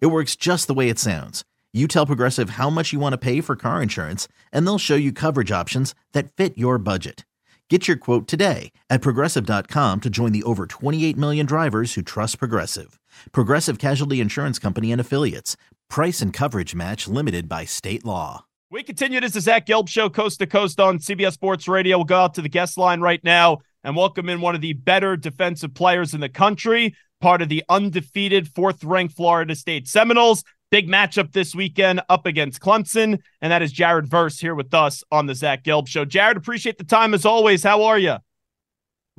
It works just the way it sounds. You tell Progressive how much you want to pay for car insurance, and they'll show you coverage options that fit your budget. Get your quote today at progressive.com to join the over 28 million drivers who trust Progressive. Progressive Casualty Insurance Company and Affiliates. Price and coverage match limited by state law. We continue. This is Zach Gelb Show, coast to coast on CBS Sports Radio. We'll go out to the guest line right now and welcome in one of the better defensive players in the country, part of the undefeated fourth ranked Florida State Seminoles. Big matchup this weekend up against Clemson, and that is Jared Verse here with us on the Zach Gelb Show. Jared, appreciate the time as always. How are you?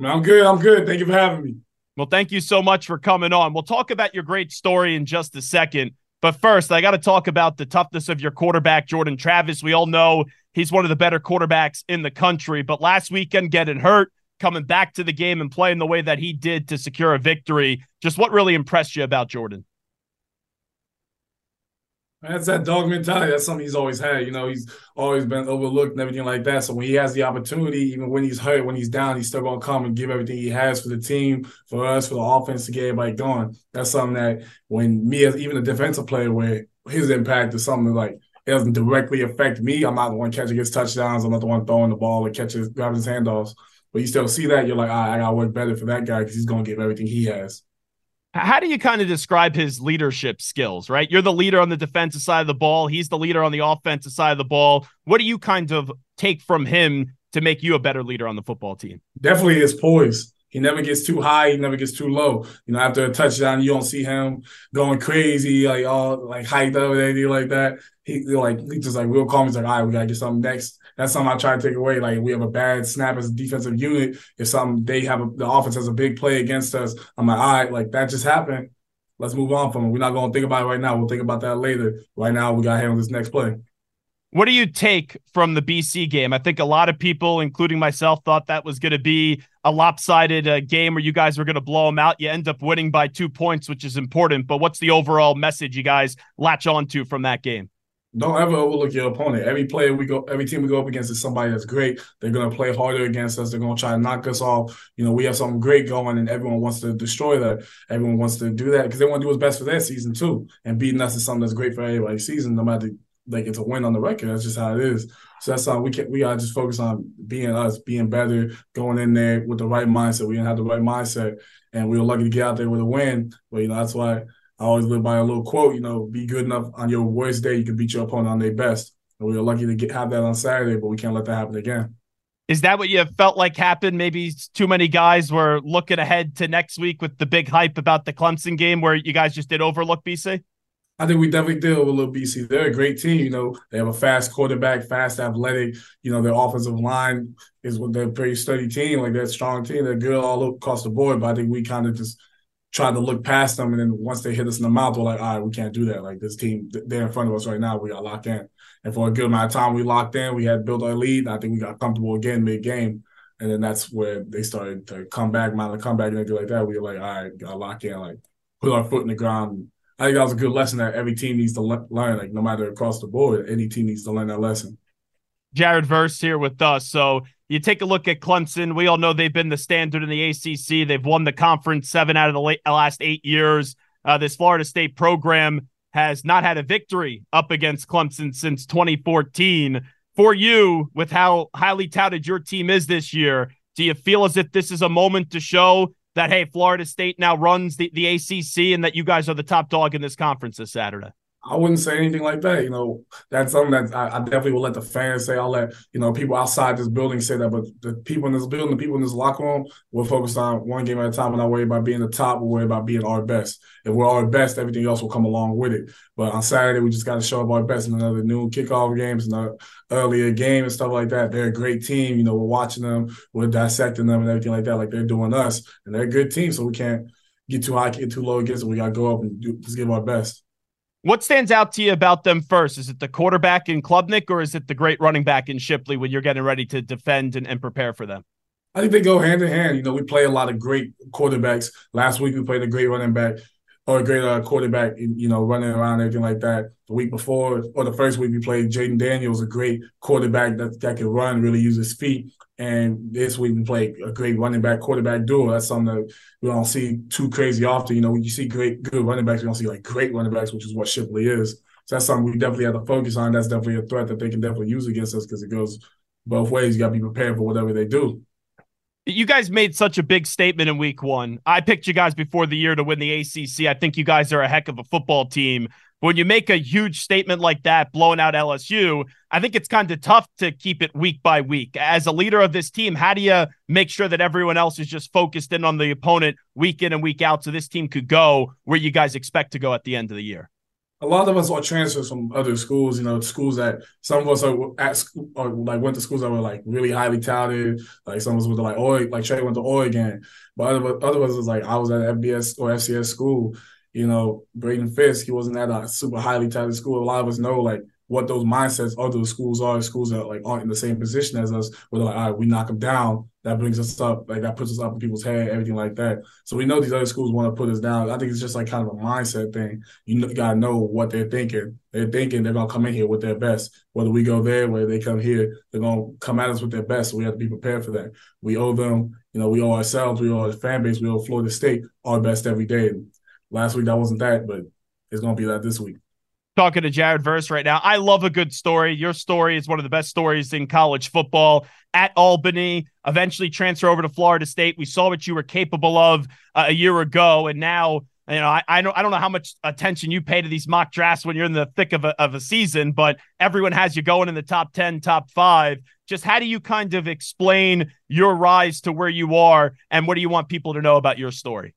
I'm good. I'm good. Thank you for having me. Well, thank you so much for coming on. We'll talk about your great story in just a second. But first, I got to talk about the toughness of your quarterback, Jordan Travis. We all know he's one of the better quarterbacks in the country, but last weekend getting hurt, coming back to the game and playing the way that he did to secure a victory. Just what really impressed you about Jordan? That's that dog mentality. That's something he's always had. You know, he's always been overlooked and everything like that. So when he has the opportunity, even when he's hurt, when he's down, he's still gonna come and give everything he has for the team, for us, for the offense to get everybody going. That's something that when me as even a defensive player, where his impact is something like it doesn't directly affect me. I'm not the one catching his touchdowns. I'm not the one throwing the ball or catching grabbing his handoffs. But you still see that, you're like, right, I gotta work better for that guy because he's gonna give everything he has. How do you kind of describe his leadership skills, right? You're the leader on the defensive side of the ball. He's the leader on the offensive side of the ball. What do you kind of take from him to make you a better leader on the football team? Definitely his poise. He never gets too high. He never gets too low. You know, after a touchdown, you don't see him going crazy, like all like hyped up or anything like that. He like he just like real calm. He's like, all right, we gotta get something next. That's something I try to take away. Like we have a bad snap as a defensive unit. If some they have a, the offense has a big play against us, I'm like, all right, like that just happened. Let's move on from it. We're not gonna think about it right now. We'll think about that later. Right now, we gotta handle this next play. What do you take from the BC game? I think a lot of people, including myself, thought that was going to be a lopsided uh, game where you guys were going to blow them out. You end up winning by two points, which is important. But what's the overall message you guys latch on to from that game? Don't ever overlook your opponent. Every player we go, every team we go up against is somebody that's great. They're gonna play harder against us. They're gonna try to knock us off. You know, we have something great going, and everyone wants to destroy that. Everyone wants to do that because they want to do what's best for their season too. And beating us is something that's great for everybody's season, no matter like it's a win on the record. That's just how it is. So that's how we can we gotta just focus on being us, being better, going in there with the right mindset. We didn't have the right mindset, and we were lucky to get out there with a win. But you know that's why I always live by a little quote. You know, be good enough on your worst day, you can beat your opponent on their best. And we were lucky to get have that on Saturday, but we can't let that happen again. Is that what you felt like happened? Maybe too many guys were looking ahead to next week with the big hype about the Clemson game, where you guys just did overlook BC. I think we definitely deal with little BC. They're a great team. You know, they have a fast quarterback, fast athletic. You know, their offensive line is what they're a pretty sturdy team. Like they're a strong team. They're good all across the board. But I think we kind of just tried to look past them, and then once they hit us in the mouth, we're like, all right, we can't do that. Like this team, they're in front of us right now. We got locked in, and for a good amount of time, we locked in. We had built our lead. I think we got comfortable again mid game. And then that's where they started to come back, mount a comeback, and everything like that. We were like, all right, got lock in, like put our foot in the ground, I think that was a good lesson that every team needs to le- learn. Like no matter across the board, any team needs to learn that lesson. Jared Verse here with us. So you take a look at Clemson. We all know they've been the standard in the ACC. They've won the conference seven out of the late, last eight years. Uh, this Florida State program has not had a victory up against Clemson since 2014. For you, with how highly touted your team is this year, do you feel as if this is a moment to show that hey, Florida State now runs the, the ACC and that you guys are the top dog in this conference this Saturday? I wouldn't say anything like that. You know, that's something that I, I, definitely will let the fans say. I'll let you know people outside this building say that, but the people in this building, the people in this locker room, we're focused on one game at a time. We're not worried about being the top. We're worried about being our best. If we're our best, everything else will come along with it. But on Saturday, we just got to show up our best in another noon kickoff games and the earlier game and stuff like that. They're a great team. You know, we're watching them, we're dissecting them and everything like that, like they're doing us, and they're a good team. So we can't get too high, get too low against them. We got to go up and do, just give our best What stands out to you about them first? Is it the quarterback in Klubnik or is it the great running back in Shipley when you're getting ready to defend and, and prepare for them? I think they go hand in hand. You know, we play a lot of great quarterbacks. Last week we played a great running back or a great uh, quarterback, you know, running around everything like that. The week before or the first week we played Jayden Daniels, a great quarterback that, that can run, really use his feet. And this week we played a great running back quarterback duo. That's something that we don't see too crazy often. You know, when you see great good running backs, you don't see like great running backs, which is what Shipley is. So that's something we definitely have to focus on. That's definitely a threat that they can definitely use against us because it goes both ways. You got to be prepared for whatever they do. You guys made such a big statement in week one. I picked you guys before the year to win the ACC. I think you guys are a heck of a football team. When you make a huge statement like that, blowing out LSU, I think it's kind of tough to keep it week by week. As a leader of this team, how do you make sure that everyone else is just focused in on the opponent week in and week out so this team could go where you guys expect to go at the end of the year? A lot of us are transfers from other schools, you know, schools that some of us are at school or like went to schools that were like really highly touted. Like some of us to like Oregon, like Trey went to Oregon. But other, other us was like I was at FBS or FCS school. You know, Braden Fiske, he wasn't at a super highly touted school. A lot of us know like what those mindsets those schools are. Schools that like aren't in the same position as us. Where they're like, all right, we knock them down. That brings us up. Like that puts us up in people's head, everything like that. So we know these other schools want to put us down. I think it's just like kind of a mindset thing. You, know, you gotta know what they're thinking. They're thinking they're gonna come in here with their best. Whether we go there, whether they come here, they're gonna come at us with their best. So we have to be prepared for that. We owe them. You know, we owe ourselves. We owe our fan base. We owe Florida State our best every day. Last week that wasn't that, but it's gonna be that this week talking to Jared Verse right now. I love a good story. Your story is one of the best stories in college football at Albany, eventually transfer over to Florida State. We saw what you were capable of uh, a year ago, and now. You know, I, I don't I don't know how much attention you pay to these mock drafts when you're in the thick of a, of a season, but everyone has you going in the top 10, top five. Just how do you kind of explain your rise to where you are and what do you want people to know about your story?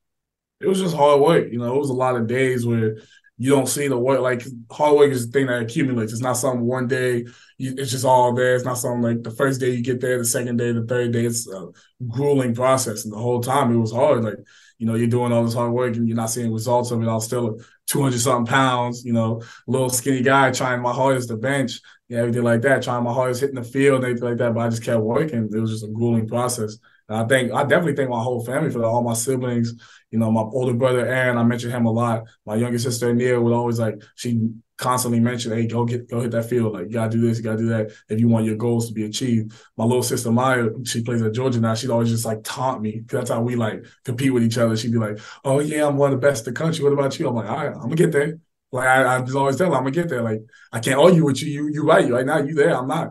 It was just hard work. You know, it was a lot of days where you don't see the work. Like hard work is the thing that accumulates. It's not something one day you, it's just all there. It's not something like the first day you get there, the second day, the third day. It's a grueling process, and the whole time it was hard. Like you know, you're doing all this hard work and you're not seeing results of it. I was still 200 something pounds, you know, little skinny guy trying my hardest to bench, yeah, everything like that, trying my hardest hitting the field and everything like that. But I just kept working. It was just a grueling process. And I think I definitely thank my whole family for that, all my siblings, you know, my older brother Aaron, I mentioned him a lot. My younger sister Nia would always like she constantly mention, hey, go get go hit that field. Like you gotta do this, you gotta do that if you want your goals to be achieved. My little sister Maya, she plays at Georgia now. She'd always just like taunt me. That's how we like compete with each other. She'd be like, Oh yeah, I'm one of the best in the country. What about you? I'm like, all right, I'm gonna get there. Like I, I just always tell her, I'm gonna get there. Like I can't argue with you. You you right. you right now you there. I'm not.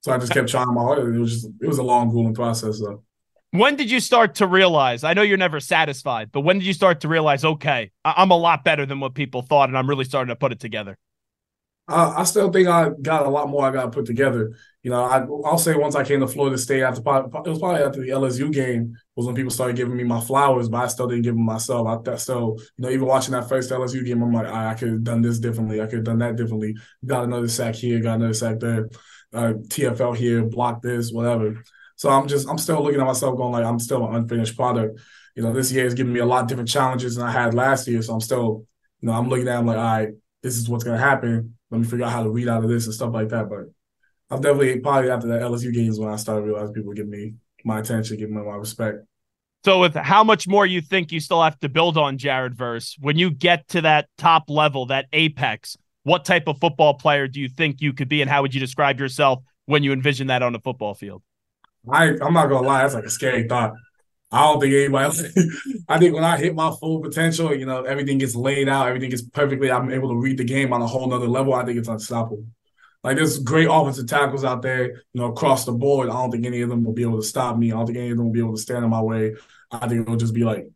So I just kept trying my hardest. It was just it was a long, grueling process though. When did you start to realize? I know you're never satisfied, but when did you start to realize, okay, I- am a lot better than what people thought, and I'm really starting to put it together? Uh, I still think I got a lot more I got put together. You know, I, will say once I came to Florida State after it was probably after the LSU game was when people started giving me my flowers, but I still didn't give them myself. I still, you know, even watching that first LSU game, I'm like, I, I could have done this differently. I could have done that differently. Got another sack here, got another sack there, uh, TFL here, block this, whatever. So I'm just I'm still looking at myself going like I'm still an unfinished product. You know, this year is giving me a lot of different challenges than I had last year. So I'm still, you know, I'm looking at I'm like, all right, this is what's gonna happen. Let me figure out how to read out of this and stuff like that. But i am definitely probably after the LSU games when I started realizing people give me my attention, give me my respect. So, with how much more you think you still have to build on Jared Verse, when you get to that top level, that apex, what type of football player do you think you could be, and how would you describe yourself when you envision that on a football field? I I'm not gonna lie, that's like a scary thought. I don't think anybody. I think when I hit my full potential, you know, everything gets laid out, everything gets perfectly. I'm able to read the game on a whole nother level. I think it's unstoppable. Like there's great offensive tackles out there, you know, across the board. I don't think any of them will be able to stop me. I don't think any of them will be able to stand in my way. I think it'll just be like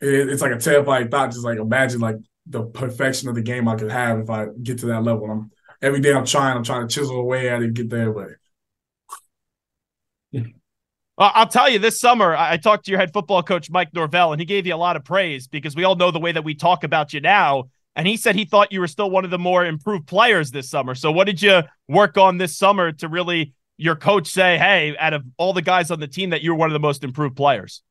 it, it's like a terrifying thought. Just like imagine like the perfection of the game I could have if I get to that level. And I'm every day I'm trying, I'm trying to chisel away at it, get there, but I'll tell you, this summer I talked to your head football coach Mike Norvell, and he gave you a lot of praise because we all know the way that we talk about you now. And he said he thought you were still one of the more improved players this summer. So, what did you work on this summer to really your coach say, "Hey, out of all the guys on the team, that you're one of the most improved players"?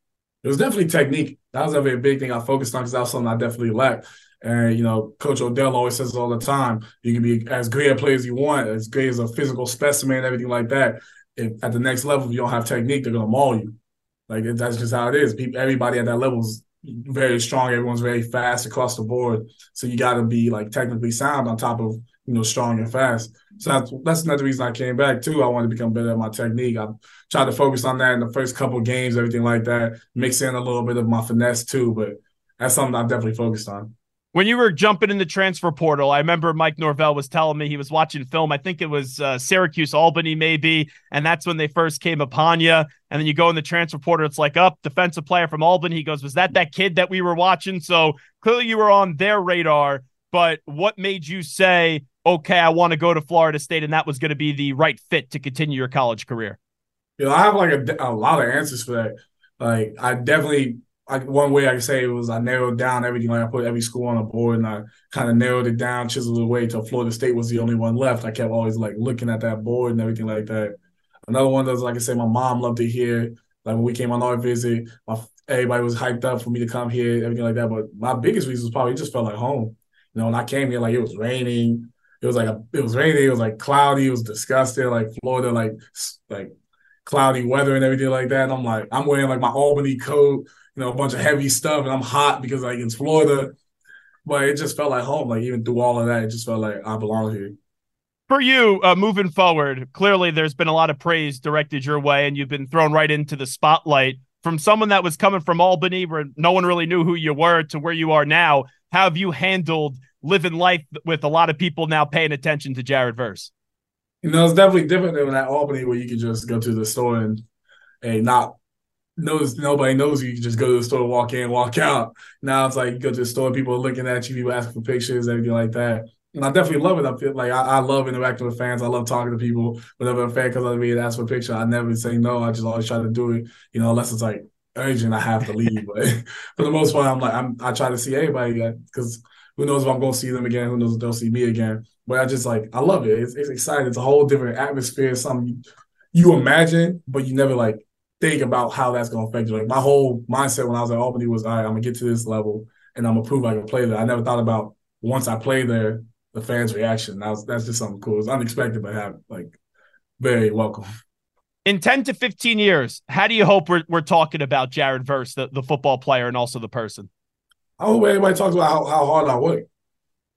It was definitely technique. That was a big thing I focused on because that was something I definitely lacked. And you know, Coach Odell always says all the time: you can be as great a player as you want, as great as a physical specimen, everything like that. If at the next level, if you don't have technique, they're gonna maul you. Like that's just how it is. People, everybody at that level is very strong. Everyone's very fast across the board. So you got to be like technically sound on top of you know strong and fast. So that's that's another reason I came back too. I wanted to become better at my technique. I tried to focus on that in the first couple games, everything like that. Mix in a little bit of my finesse too, but that's something I definitely focused on when you were jumping in the transfer portal, I remember Mike Norvell was telling me he was watching film. I think it was uh, Syracuse, Albany, maybe, and that's when they first came upon you. And then you go in the transfer portal, it's like up defensive player from Albany. He goes, "Was that that kid that we were watching?" So clearly you were on their radar. But what made you say, "Okay, I want to go to Florida State," and that was going to be the right fit to continue your college career? You know, I have like a, a lot of answers for that. Like, I definitely I, one way I can say it was I narrowed down everything. Like I put every school on a board and I kind of narrowed it down, chiseled it away till Florida State was the only one left. I kept always like looking at that board and everything like that. Another one that's like I said, my mom loved to hear. Like when we came on our visit, my, everybody was hyped up for me to come here, everything like that. But my biggest reason was probably just felt like home. You know, when I came here, like it was raining. It was like a, it was raining. It was like cloudy. It was disgusting. Like Florida, like like cloudy weather and everything like that. And I'm like, I'm wearing like my Albany coat you know, a bunch of heavy stuff, and I'm hot because like it's Florida. But it just felt like home. Like even through all of that, it just felt like I belong here. For you, uh, moving forward, clearly there's been a lot of praise directed your way, and you've been thrown right into the spotlight from someone that was coming from Albany, where no one really knew who you were, to where you are now. How have you handled living life with a lot of people now paying attention to Jared Verse? You know, it's definitely different than that Albany where you could just go to the store and hey, not knows nobody knows you. You just go to the store, walk in, walk out. Now it's like you go to the store, people are looking at you, people asking for pictures, everything like that. And I definitely love it. I feel like I, I love interacting with fans. I love talking to people. Whenever a fan comes up to me and asks for a picture, I never say no. I just always try to do it. You know, unless it's like urgent, I have to leave. But for the most part, I'm like I'm, I try to see everybody because who knows if I'm going to see them again? Who knows if they'll see me again? But I just like I love it. It's, it's exciting. It's a whole different atmosphere. Something you imagine, but you never like think about how that's going to affect you. Like my whole mindset when I was at Albany was, all right, I'm gonna get to this level and I'm gonna prove I can play there. I never thought about once I play there, the fans' reaction. That was that's just something cool. It's unexpected, but have like very welcome. In 10 to 15 years, how do you hope we're, we're talking about Jared Verse, the, the football player and also the person? I hope everybody talks about how, how hard I work.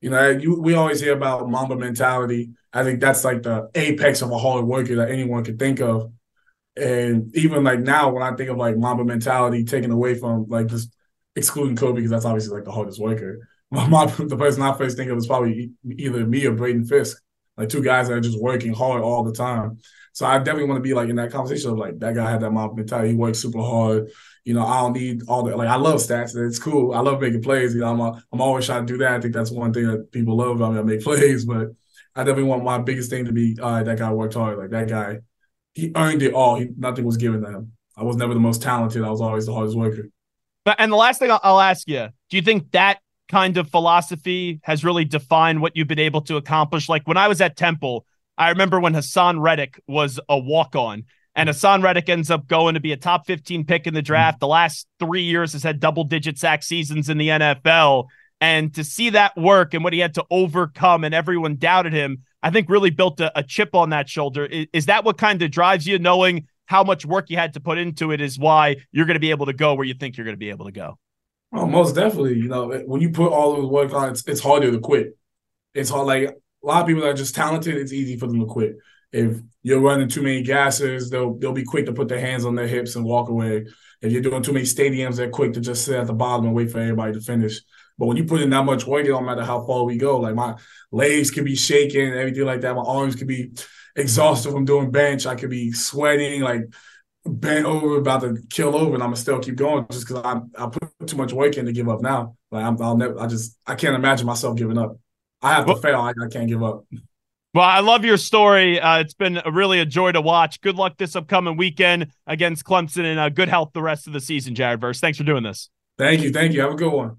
You know, you, we always hear about Mamba mentality. I think that's like the apex of a hard worker that anyone could think of. And even like now, when I think of like Mamba mentality taken away from like just excluding Kobe, because that's obviously like the hardest worker. My, the person I first think of is probably either me or Braden Fiske, like two guys that are just working hard all the time. So I definitely want to be like in that conversation of like that guy had that Mamba mentality. He works super hard. You know, I don't need all that. Like I love stats. It's cool. I love making plays. You know, I'm a, I'm always trying to do that. I think that's one thing that people love about me. I make plays, but I definitely want my biggest thing to be uh, that guy worked hard. Like that guy he earned it all. He, nothing was given to him. I was never the most talented. I was always the hardest worker. But and the last thing I'll, I'll ask you: Do you think that kind of philosophy has really defined what you've been able to accomplish? Like when I was at Temple, I remember when Haason Reddick was a walk on. And Haason Reddick ends up going to be a top 15 pick in the draft. The last three years has had double digit sack seasons in the NFL. And to see that work and what he had to overcome, and everyone doubted him, I think really built a, a chip on that shoulder. Is, is that what kind of drives you, knowing how much work you had to put into it, is why you're going to be able to go where you think you're going to be able to go? Oh, most definitely. You know, when you put all those work on, it's, it's harder to quit. It's hard. Like a lot of people that are just talented, it's easy for them to quit. If you're running too many gases, they'll they'll be quick to put their hands on their hips and walk away. If you're doing too many stadiums, they're quick to just sit at the bottom and wait for everybody to finish. But when you put in that much work, it don't matter how far we go. Like my legs could be shaking, everything like that. My arms could be exhausted from doing bench. I could be sweating, like bent over, about to kill over, and I'm gonna still keep going just because I I put too much work in to give up now. Like I'm, I'll never. I just I can't imagine myself giving up. I have to fail. I, I can't give up. Well, I love your story. Uh, it's been a, really a joy to watch. Good luck this upcoming weekend against Clemson, and uh, good health the rest of the season, Jared Verse. Thanks for doing this. Thank you. Thank you. Have a good one.